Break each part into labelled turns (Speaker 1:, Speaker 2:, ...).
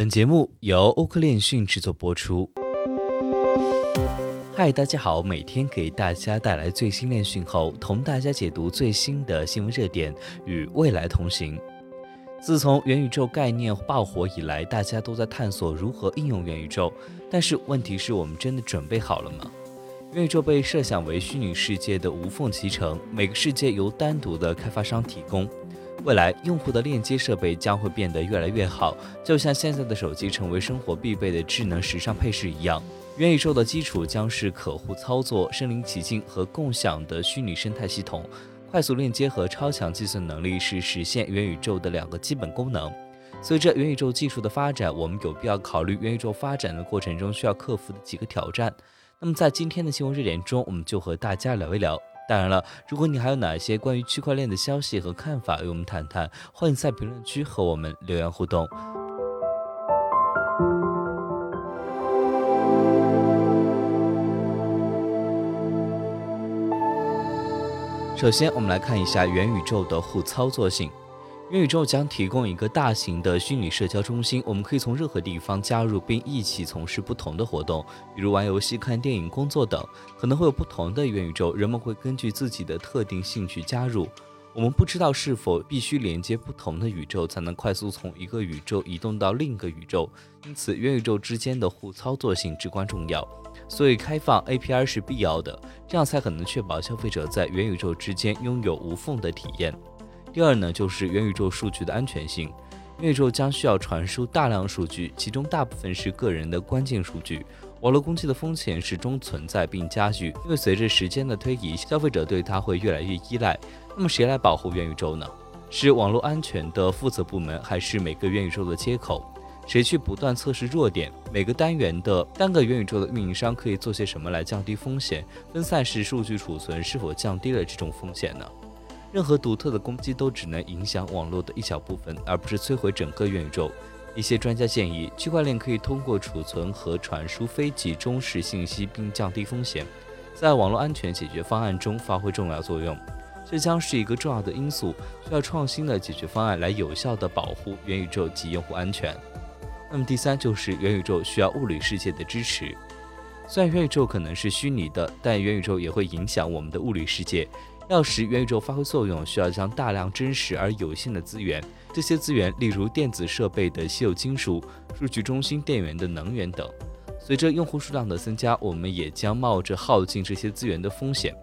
Speaker 1: 本节目由欧科链讯制作播出。嗨，大家好，每天给大家带来最新链讯后，同大家解读最新的新闻热点，与未来同行。自从元宇宙概念爆火以来，大家都在探索如何应用元宇宙，但是问题是我们真的准备好了吗？元宇宙被设想为虚拟世界的无缝集成，每个世界由单独的开发商提供。未来用户的链接设备将会变得越来越好，就像现在的手机成为生活必备的智能时尚配饰一样。元宇宙的基础将是可互操作、身临其境和共享的虚拟生态系统。快速链接和超强计算能力是实现元宇宙的两个基本功能。随着元宇宙技术的发展，我们有必要考虑元宇宙发展的过程中需要克服的几个挑战。那么在今天的新闻热点中，我们就和大家聊一聊。当然了，如果你还有哪些关于区块链的消息和看法与我们谈谈，欢迎在评论区和我们留言互动。首先，我们来看一下元宇宙的互操作性。元宇宙将提供一个大型的虚拟社交中心，我们可以从任何地方加入并一起从事不同的活动，比如玩游戏、看电影、工作等。可能会有不同的元宇宙，人们会根据自己的特定兴趣加入。我们不知道是否必须连接不同的宇宙才能快速从一个宇宙移动到另一个宇宙，因此元宇宙之间的互操作性至关重要。所以开放 API 是必要的，这样才可能确保消费者在元宇宙之间拥有无缝的体验。第二呢，就是元宇宙数据的安全性。元宇宙将需要传输大量数据，其中大部分是个人的关键数据。网络攻击的风险始终存在并加剧，因为随着时间的推移，消费者对它会越来越依赖。那么谁来保护元宇宙呢？是网络安全的负责部门，还是每个元宇宙的接口？谁去不断测试弱点？每个单元的单个元宇宙的运营商可以做些什么来降低风险？分散式数据储存是否降低了这种风险呢？任何独特的攻击都只能影响网络的一小部分，而不是摧毁整个元宇宙。一些专家建议，区块链可以通过储存和传输非集中式信息，并降低风险，在网络安全解决方案中发挥重要作用。这将是一个重要的因素，需要创新的解决方案来有效地保护元宇宙及用户安全。那么第三就是元宇宙需要物理世界的支持。虽然元宇宙可能是虚拟的，但元宇宙也会影响我们的物理世界。要使元宇宙发挥作用，需要将大量真实而有限的资源，这些资源例如电子设备的稀有金属、数据中心电源的能源等。随着用户数量的增加，我们也将冒着耗尽这些资源的风险。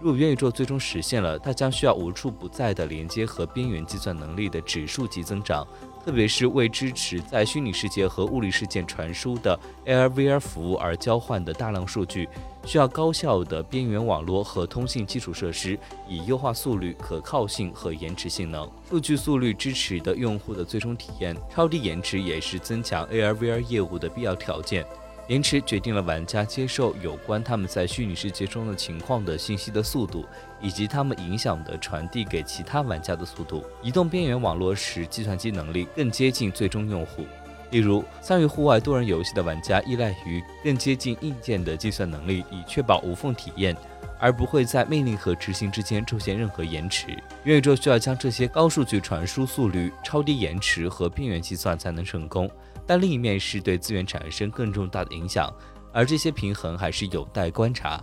Speaker 1: 如果元宇宙最终实现了，它将需要无处不在的连接和边缘计算能力的指数级增长。特别是为支持在虚拟世界和物理世界传输的 AR/VR 服务而交换的大量数据，需要高效的边缘网络和通信基础设施，以优化速率、可靠性和延迟性能。数据速率支持的用户的最终体验，超低延迟也是增强 AR/VR 业务的必要条件。延迟决定了玩家接受有关他们在虚拟世界中的情况的信息的速度，以及他们影响的传递给其他玩家的速度。移动边缘网络使计算机能力更接近最终用户。例如，参与户外多人游戏的玩家依赖于更接近硬件的计算能力，以确保无缝体验，而不会在命令和执行之间出现任何延迟。元宇宙需要将这些高数据传输速率、超低延迟和边缘计算才能成功。但另一面是对资源产生更重大的影响，而这些平衡还是有待观察。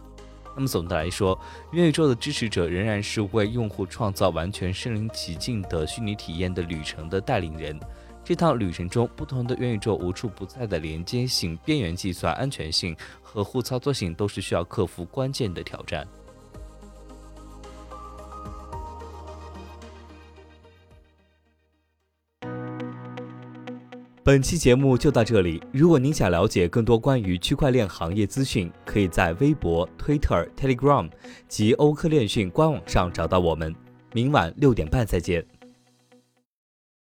Speaker 1: 那么总的来说，元宇宙的支持者仍然是为用户创造完全身临其境的虚拟体验的旅程的带领人。这趟旅程中，不同的元宇宙无处不在的连接性、边缘计算、安全性和互操作性，都是需要克服关键的挑战。本期节目就到这里。如果您想了解更多关于区块链行业资讯，可以在微博、Twitter、Telegram 及欧科链讯官网上找到我们。明晚六点半再见。